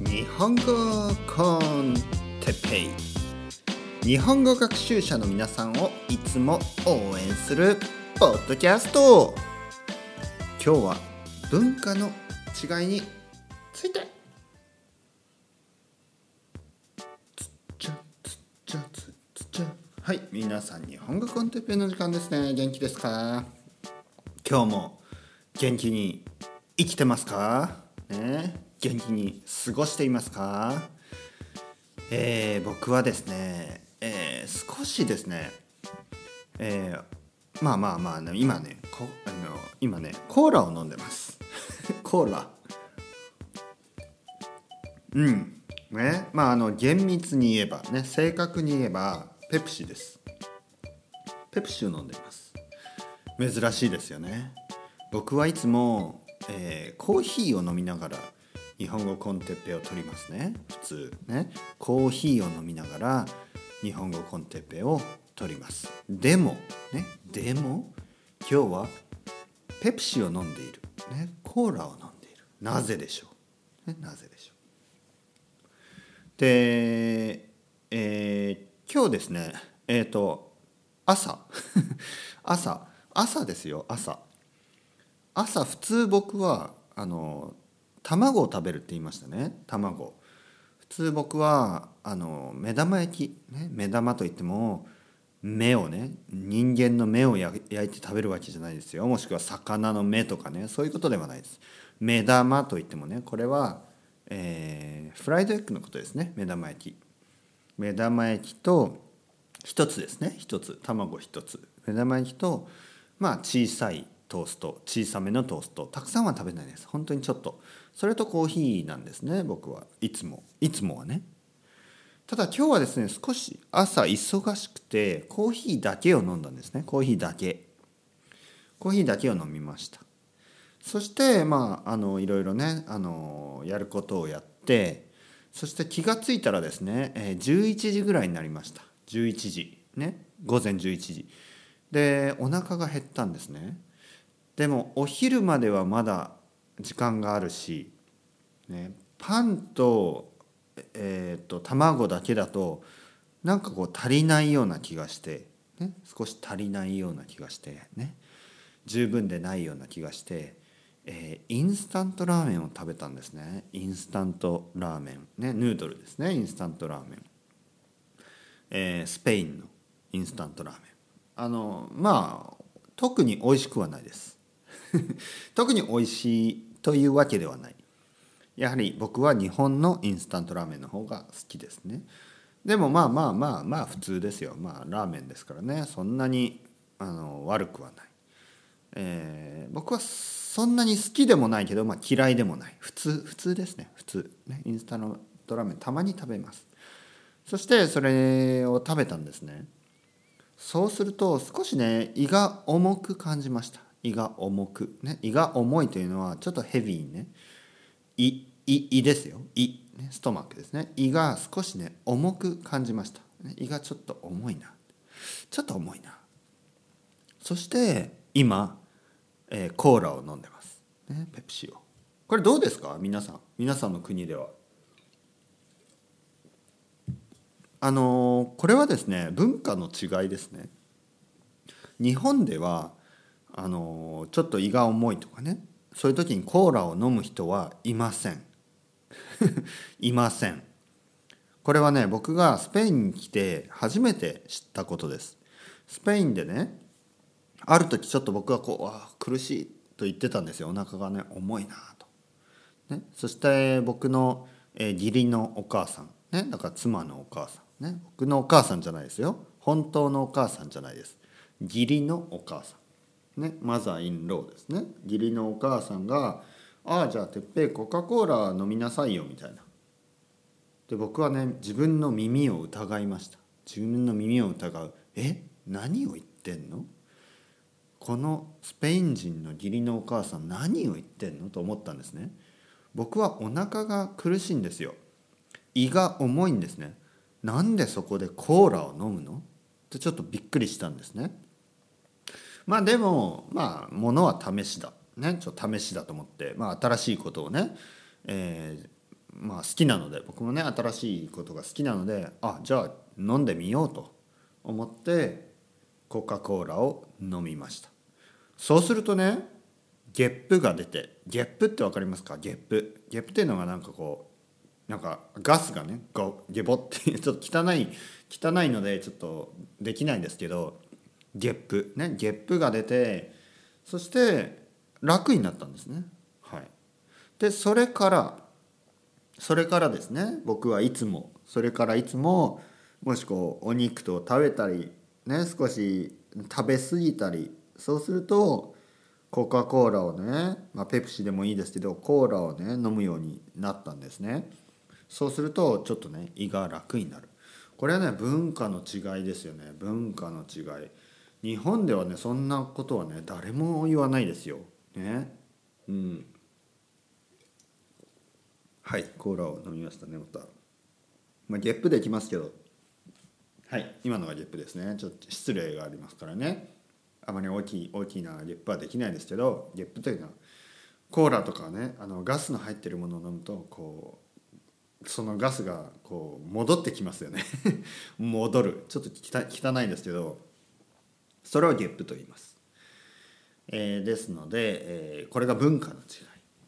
日本語コンテペイ。日本語学習者の皆さんをいつも応援するポッドキャスト。今日は文化の違いについて。はい皆さん日本語コンテッペイの時間ですね。元気ですか？今日も元気に生きてますか？ね。元気に過ごしていますか？えー、僕はですね、えー、少しですね、えー、まあまあまあ、ね、今ねこあの今ねコーラを飲んでます。コーラ。うん。ね。まああの厳密に言えばね正確に言えばペプシです。ペプシを飲んでいます。珍しいですよね。僕はいつも、えー、コーヒーを飲みながら日本語コンテッペを取りますね。普通。ね。コーヒーを飲みながら日本語コンテッペを取ります。でもね。でも今日はペプシを飲んでいる、ね、コーラを飲んでいる。なぜでしょう、ね、なぜでしょう。で、えー、今日ですね。えっ、ー、と朝。朝。朝ですよ朝。朝普通僕はあの卵を食べるって言いましたね。卵。普通僕はあの目玉焼き、ね、目玉といっても目をね人間の目を焼いて食べるわけじゃないですよ。もしくは魚の目とかね。そういうことではないです。目玉といってもねこれは、えー、フライドエッグのことですね。目玉焼き。目玉焼きと一つですね。一つ。卵一つ。目玉焼きとまあ小さいトースト小さめのトーストたくさんは食べないです。本当にちょっと。それとコーヒーなんですね僕は。いつも。いつもはね。ただ今日はですね少し朝忙しくてコーヒーだけを飲んだんですね。コーヒーだけ。コーヒーだけを飲みました。そしてまああのいろいろねあのやることをやってそして気が付いたらですね11時ぐらいになりました。11時。ね。午前11時。でお腹が減ったんですね。でもお昼まではまだ時間があるし、ね、パンと,、えーと、卵だけだとなんかこう足りないような気がして、ね、少し足りないような気がしてね十分でないような気がして、えー、インスタントラーメンを食べたんですね。インスタントラーメン。ねヌードルですねインスタントラーメン、えー、スペインのインスタントラーメン。あのまあ特に美味しくはないです。特に美味しいというわけではない。やはり僕は日本のインスタントラーメンの方が好きですね。でもまあまあまあまあ普通ですよ。まあラーメンですからね。そんなにあの悪くはない、えー、僕はそんなに好きでもないけど、まあ、嫌いでもない。普通普通ですね。普通ね。インスタントラーメンたまに食べます。そしてそれを食べたんですね。そうすると少しね胃が重く感じました。胃が重く、ね、胃が重いというのはちょっとヘビーね。胃胃胃ですよ。胃、ね、ストマックですね。胃が少しね重く感じました、胃がちょっと重いな。ちょっと重いな。そして今、えー、コーラを飲んでます、ね、ペプシを。これどうですか？皆さん。皆さんの国では。あのー、これはですね文化の違いですね。日本ではあのちょっと胃が重いとかね。そういう時にコーラを飲む人はいません。いません。これはね僕がスペインに来て初めて知ったことです。スペインでねある時ちょっと僕がこうあ苦しいと言ってたんですよ。お腹がね重いなと、ね、そして僕の、えー、義理のお母さん。ね。だから妻のお母さん。ね。僕のお母さんじゃないですよ。本当のお母さんじゃないです。義理のお母さん。ね、 mother-in-law ですね。義理のお母さんが「ああじゃあてっぺいコカ・コーラ飲みなさいよ」みたいな。で僕はね自分の耳を疑いました。自分の耳を疑うえ？何を言ってんの？このスペイン人の義理のお母さん何を言ってんの？と思ったんですね。僕はお腹が苦しいんですよ。胃が重いんですねなんでそこでコーラを飲むの？ってちょっとびっくりしたんですね。まあでもまあものは試しだ。ねちょっと試しだと思って、まあ、新しいことをね、えーまあ好きなので僕もね新しいことが好きなのであじゃあ飲んでみようと思ってコカ・コーラを飲みました。そうするとねゲップが出てゲップって分かりますか？ゲップ。ゲップっていうのがなんかこうなんかガスがねゲボって ちょっと汚い汚いのでちょっとできないんですけどゲップねゲップが出てそして楽になったんですね。はい。でそれからそれからですね僕はいつもそれからいつももしこうお肉と食べたりね少し食べ過ぎたりそうするとコカ・コーラをね、まあ、ペプシでもいいですけどコーラをね飲むようになったんですね。そうするとちょっとね胃が楽になる。これはね文化の違いですよね。文化の違い。日本ではねそんなことはね誰も言わないですよ。ね。うん。はいコーラを飲みましたねまたまあゲップできますけど。はい。今のがゲップですね。ちょっと失礼がありますからね。あまり大きい大きなゲップはできないですけどゲップというのはコーラとかねあのガスの入ってるものを飲むとこうそのガスがこう戻ってきますよね。戻る。ちょっと汚いですけどそれをゲップと言います、えー、ですので、えー、これが文化の違い。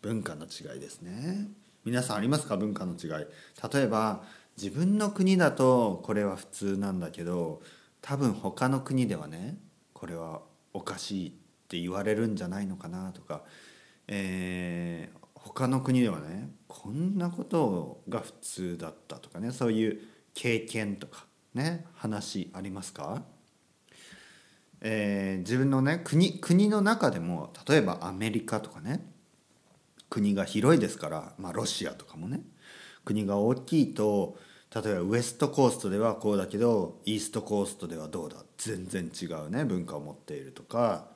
文化の違いですね。皆さんありますか？文化の違い。例えば自分の国だとこれは普通なんだけど多分他の国ではねこれはおかしいって言われるんじゃないのかなとか、えー、他の国ではねこんなことが普通だったとかねそういう経験とかね話ありますか？えー、自分のね国国の中でも例えばアメリカとかね国が広いですから、まあ、ロシアとかもね国が大きいと例えばウエストコーストではこうだけどイーストコーストではどうだ全然違うね文化を持っているとか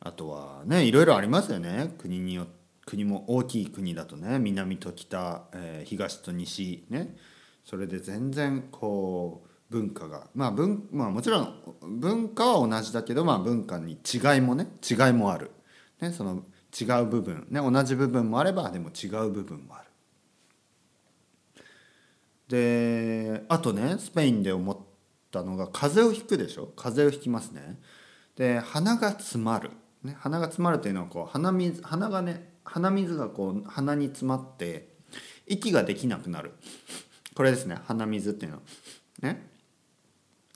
あとはねいろいろありますよね国によ国も大きい国だとね南と北、えー、東と西ねそれで全然こう文化が。まあ文、まあ、もちろん文化は同じだけど、まあ、文化に違いもね違いもある、ね、その違う部分、ね、同じ部分もあればでも違う部分もある。であとねスペインで思ったのが風邪をひくでしょ？風邪をひきますね。で鼻が詰まる、ね、鼻が詰まるというのはこう鼻水鼻がね鼻水がこう鼻に詰まって息ができなくなる。これですね鼻水っていうの。はね。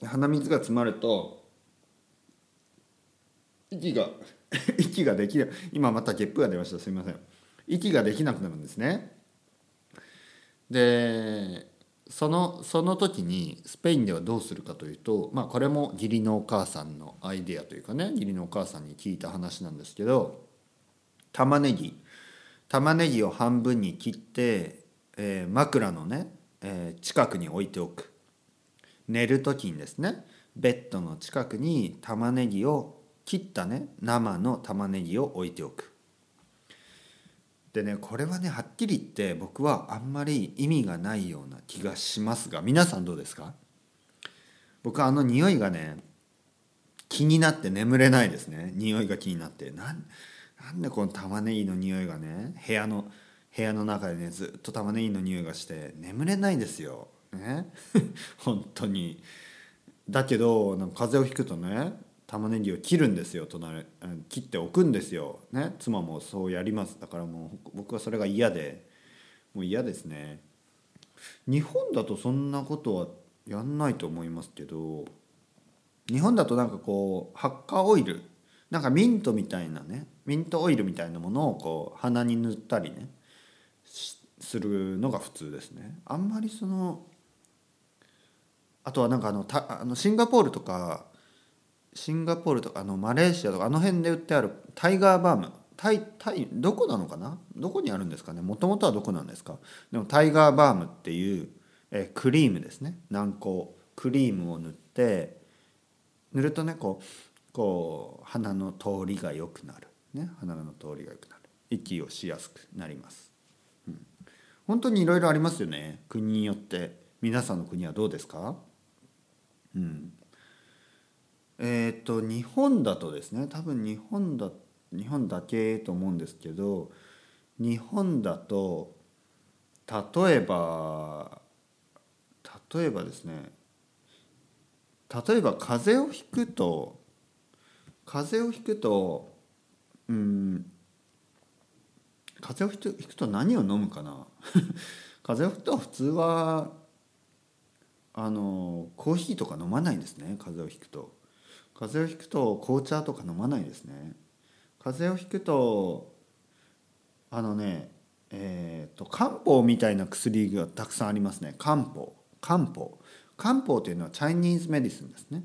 鼻水が詰まると息が 息ができる今またゲップが出ました。すみません。息ができなくなるんですね。でそのその時にスペインではどうするかというとまあこれも義理のお母さんのアイデアというかね義理のお母さんに聞いた話なんですけど玉ねぎ。玉ねぎを半分に切って、えー、枕のね、えー、近くに置いておく。寝る時にですねベッドの近くに玉ねぎを切ったね生の玉ねぎを置いておく。でねこれはねはっきり言って僕はあんまり意味がないような気がしますが皆さんどうですか？僕はあの匂いがね気になって眠れないですね。匂いが気になって。なんなんでこの玉ねぎの匂いがね部屋の部屋の中でねずっと玉ねぎの匂いがして眠れないんですよ。ね。本当に。だけどなんか風邪をひくとね玉ねぎを切るんですよ隣切っておくんですよ、ね、妻もそうやります。だからもう僕はそれが嫌で。もう嫌ですね。日本だとそんなことはやんないと思いますけど日本だとなんかこうハッカーオイル。なんかミントみたいなね。ミントオイルみたいなものをこう鼻に塗ったりね。するのが普通ですね。あんまりそのあとはなんかあのたあのシンガポールとかシンガポールとかあのマレーシアとかあの辺で売ってあるタイガーバーム。タイタイどこなのかな？どこにあるんですかね？もともとはどこなんですか？でもタイガーバームっていうえクリームですね。軟膏。クリームを塗って塗るとねこうこう鼻の通りが良くなる、ね、鼻の通りが良くなる。息をしやすくなります、うん、本当にいろいろありますよね。国によって。皆さんの国はどうですか？うん。えっ、と日本だとですね多分日本だ日本だけと思うんですけど日本だと例えば例えばですね例えば風邪をひくと風邪をひくとうん風邪をひくと何を飲むかな。風邪をひくと普通はあのコーヒーとか飲まないんですね風邪をひくと。風邪をひくと紅茶とか飲まないですね。風邪をひくとあのねえーと、漢方みたいな薬がたくさんありますね。漢方。漢方。漢方というのは Chinese medicine ですね。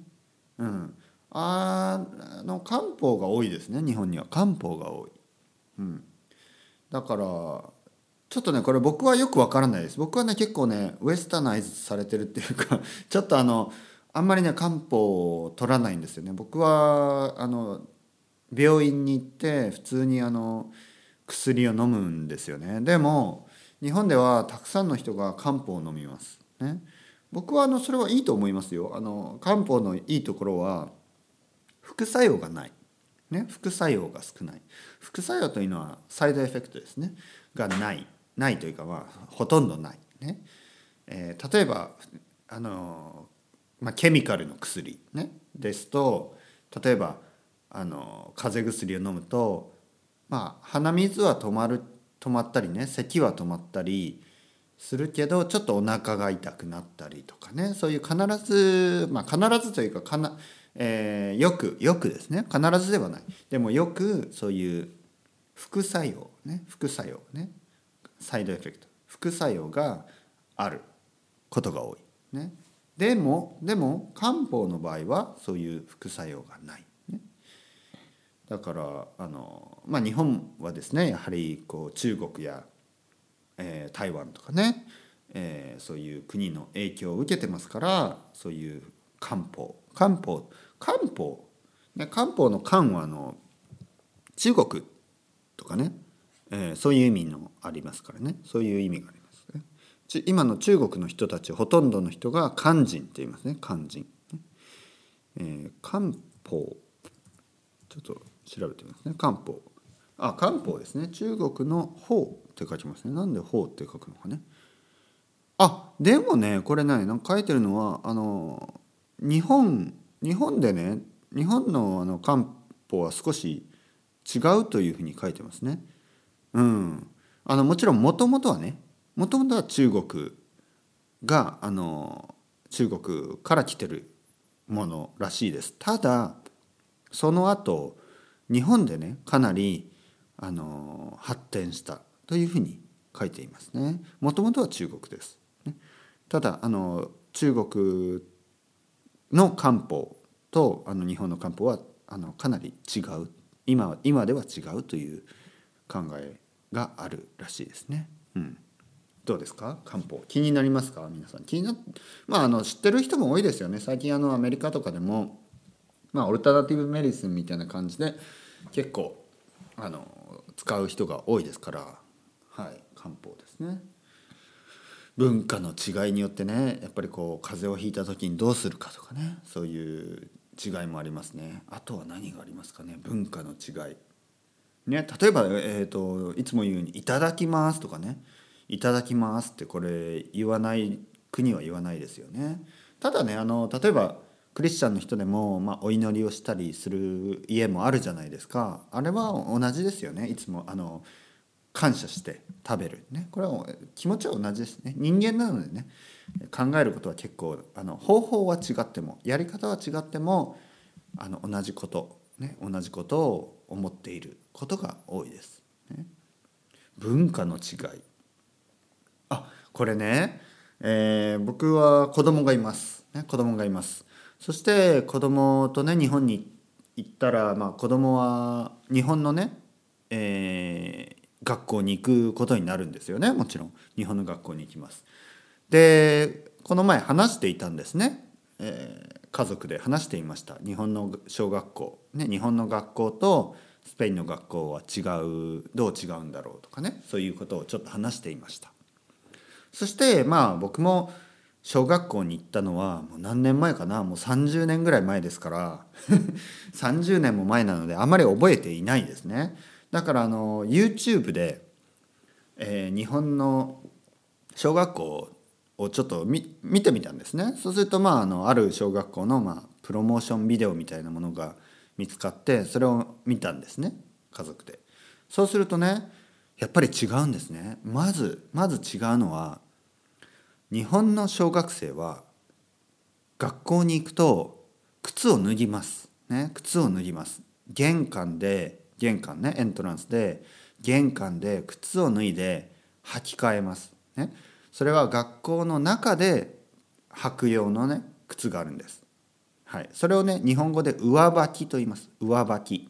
うん。あの漢方が多いですね日本には。漢方が多い、うん、だからちょっとねこれ僕はよくわからないです。僕はね結構ね westernize されてるっていうか ちょっとあのあんまりね漢方を取らないんですよね。僕はあの病院に行って普通にあの薬を飲むんですよね。でも日本ではたくさんの人が漢方を飲みます。ね。僕はあのそれはいいと思いますよ。あの漢方のいいところは副作用がない、ね、副作用が少ない。副作用というのはサイドエフェクトですね。がない。ないというかまあほとんどない。ね、えー、例えばあの、まあ、ケミカルの薬、ね、ですと例えばあの風邪薬を飲むとまあ鼻水は止まる止まったりね咳は止まったりするけどちょっとお腹が痛くなったりとかね。そういう必ずまあ必ずというかかな、えー、よくよくですね。必ずではない。でもよくそういう副作用ね。副作用ね。サイドエフェクト。副作用があることが多い。ね。でもでも漢方の場合はそういう副作用がない。だからあの、まあ、日本はですねやはりこう中国や、えー、台湾とかね、えー、そういう国の影響を受けてますからそういう漢方。漢方。漢方、ね、漢方の漢はあの中国とかね、えー、そういう意味のありますからね。そういう意味がありますね。今の中国の人たちほとんどの人が漢人って言いますね。漢人。えー、漢方。ちょっと調べてみますね。漢方。あ漢方ですね。中国の「方」って書きますね。なんで「方」って書くのかね。あでもねこれねなんか書いてるのはあの日本日本でね日本のあの漢方は少し違うというふうに書いてますね。うんあのもちろんもともとはねもともとは中国があの中国から来てるものらしいですただその後日本でねかなりあの発展したというふうに書いていますね。もともとは中国です。ただあの中国の漢方とあの日本の漢方はあのかなり違う今今では違うという考えがあるらしいですね。うん、どうですか？漢方。気になりますか？皆さん。気になまああの知ってる人も多いですよね。最近あのアメリカとかでもまあオルタナティブメディスンみたいな感じで結構あの使う人が多いですから。はい。漢方ですね。文化の違いによってねやっぱりこう風邪をひいた時にどうするかとかね。そういう違いもありますね。あとは何がありますかね？文化の違いね例えば、えーと、いつも言うように「いただきます」とかね「いただきます」ってこれ言わない国は言わないですよね。ただねあの例えばクリスチャンの人でも、まあ、お祈りをしたりする家もあるじゃないですか。あれは同じですよね。いつもあの感謝して食べる。ねこれは気持ちは同じですね。人間なのでね考えることは結構あの方法は違ってもやり方は違ってもあの同じこと、ね、同じことを思っていることが多いです。ね、文化の違い。あこれね、えー、僕は子供がいます、ね、子供がいます。そして子供とね日本に行ったら、まあ、子供は日本のね、えー、学校に行くことになるんですよね。もちろん。日本の学校に行きます。でこの前話していたんですね、えー、家族で話していました。日本の小学校、ね、日本の学校とスペインの学校は違うどう違うんだろうとかね。そういうことをちょっと話していました。そしてまあ僕も小学校に行ったのはもう何年前かな。もう30年ぐらい前ですから。30年も前なのであまり覚えていないですね。だからあの YouTube で、えー、日本の小学校をちょっと見てみたんですね。そうするとまああのある小学校のまあプロモーションビデオみたいなものが見つかってそれを見たんですね。家族で。そうするとねやっぱり違うんですね。まずまず違うのは日本の小学生は学校に行くと靴を脱ぎます。ね靴を脱ぎます。玄関で玄関ねエントランスで玄関で靴を脱いで履き替えます。ね。それは学校の中で履く用のね靴があるんです。はい、それをね日本語で上履きと言います。上履き。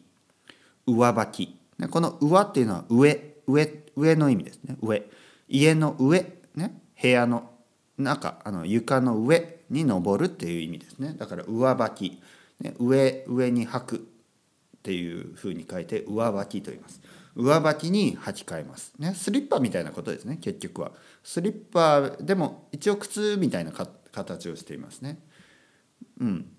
上履き、ね、この上っていうのは上上上の意味ですね。上。家の上。ね。部屋の中。あの床の上に登るっていう意味ですね。だから上履き、ね、上上に履く。っていうふうに書いて上履きと言います。上履きに履き替えます。ね。スリッパみたいなことですね結局は。スリッパでも一応靴みたいな形をしていますね。うん。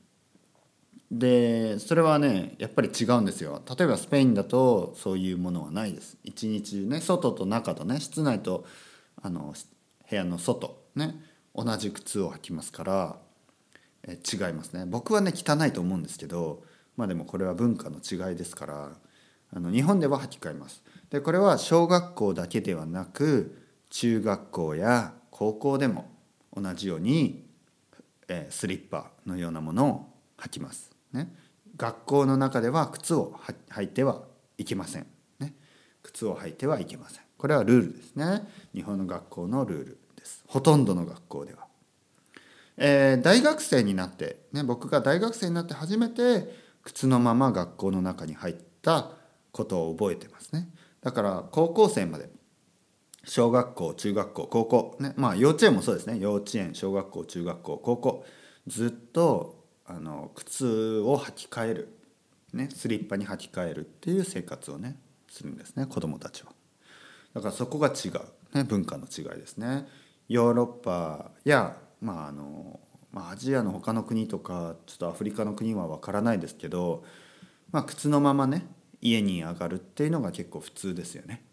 でそれはねやっぱり違うんですよ。例えばスペインだとそういうものはないです。一日ね外と中とね室内とあの部屋の外ね同じ靴を履きますからえ違いますね。僕はね汚いと思うんですけどまあでもこれは文化の違いですからあの日本では履き替えます。でこれは小学校だけではなく中学校や高校でも同じように、えスリッパのようなものを履きます。ね、学校の中では靴を履いてはいけません、ね、靴を履いてはいけません。これはルールですね。日本の学校のルールです。ほとんどの学校では、えー、大学生になって、ね、僕が大学生になって初めて靴のまま学校の中に入ったことを覚えてますね。だから高校生まで小学校中学校高校ねまあ幼稚園もそうですね幼稚園小学校中学校高校ずっとあの靴を履き替える、ね、スリッパに履き替えるっていう生活をねするんですね子どもたちは。だからそこが違う、ね、文化の違いですね。ヨーロッパや、まああのま、アジアの他の国とかちょっとアフリカの国は分からないですけど、まあ、靴のままね家に上がるっていうのが結構普通ですよね。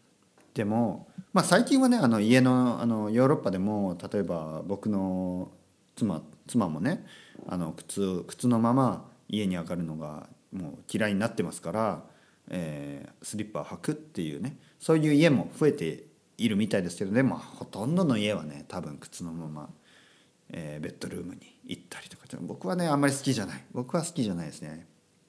でも、まあ、最近はねあの家のあのヨーロッパでも例えば僕の妻妻もねあの靴靴のまま家に上がるのがもう嫌いになってますから、えー、スリッパ履くっていうねそういう家も増えているみたいですけどでもほとんどの家はね多分靴のまま、えー、ベッドルームに行ったりとか僕はねあんまり好きじゃない。僕は好きじゃないですね。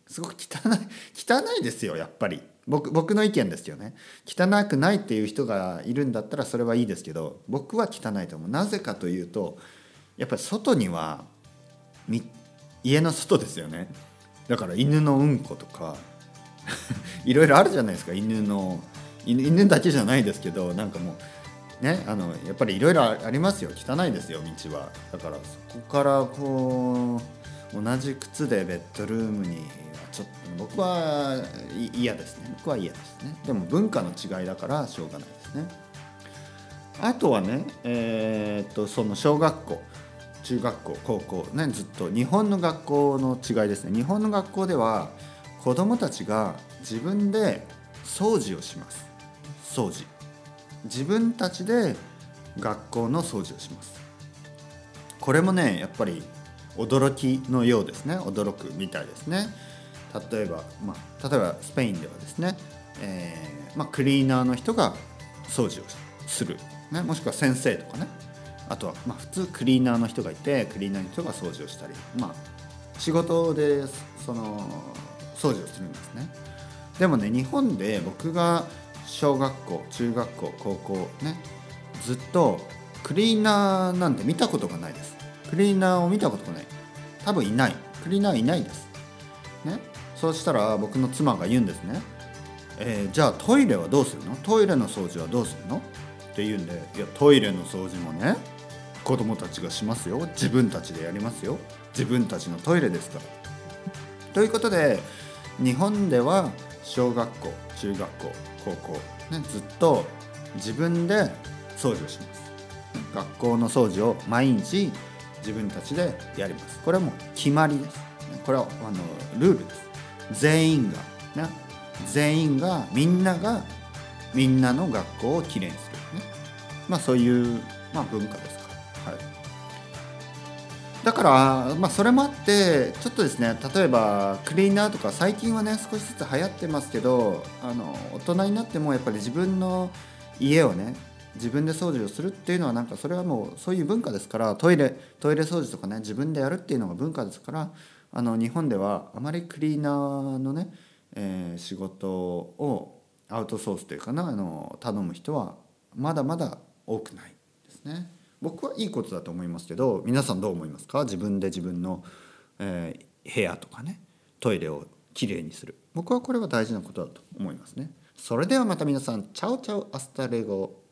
すごく汚い汚いですよやっぱり。僕僕の意見ですよね。汚くないっていう人がいるんだったらそれはいいですけど僕は汚いと思う。なぜかというとやっぱり外には家の外ですよね。だから犬のうんことか いろいろあるじゃないですか。犬の犬だけじゃないですけどなんかもうねあのやっぱりいろいろありますよ。汚いですよ道は。だからそこからこう同じ靴でベッドルームにちょっと僕は嫌ですね。僕は嫌ですね。でも文化の違いだからしょうがないですね。あとはねえー、っとその小学校中学校高校ねずっと日本の学校の違いですね。日本の学校では子どもたちが自分で掃除をします。掃除。自分たちで学校の掃除をします。これもねやっぱり驚きのようですね。驚くみたいですね。例えば、まあ、例えばスペインではですね、えーまあ、クリーナーの人が掃除をする、ね、もしくは先生とかね。あとはまあ普通クリーナーの人がいてクリーナーの人が掃除をしたり。まあ仕事でその掃除をするんですね。でもね日本で僕が小学校中学校高校ねずっとクリーナーなんて見たことがないです。クリーナーを見たことがない。多分いない。クリーナーいないです。そうしたら僕の妻が言うんですね、えー、じゃあトイレはどうするの？トイレの掃除はどうするの？って言うんでいやトイレの掃除もね子供たちがしますよ自分たちでやりますよ自分たちのトイレですから。ということで日本では小学校中学校高校、ね、ずっと自分で掃除をします。学校の掃除を毎日自分たちでやります。これはもう決まりです。これはあのルールです。全員が、ね、全員がみんながみんなの学校をきれいにする、ね、まあそういうまあ文化ですか。ら。はい。だから、まあ、それもあってちょっとですね例えばクリーナーとか最近はね少しずつ流行ってますけどあの大人になってもやっぱり自分の家をね自分で掃除をするっていうのはなんかそれはもうそういう文化ですからトイレトイレ掃除とかね自分でやるっていうのが文化ですからあの日本ではあまり cleaner のね、えー、仕事を outsource というかなあの頼む人はまだまだ多くないですね。僕はいいことだと思いますけど皆さんどう思いますか？自分で自分の、えー、部屋とかねトイレをきれいにする。僕はこれは大事なことだと思いますね。それではまた皆さん ciao ciao hasta luego。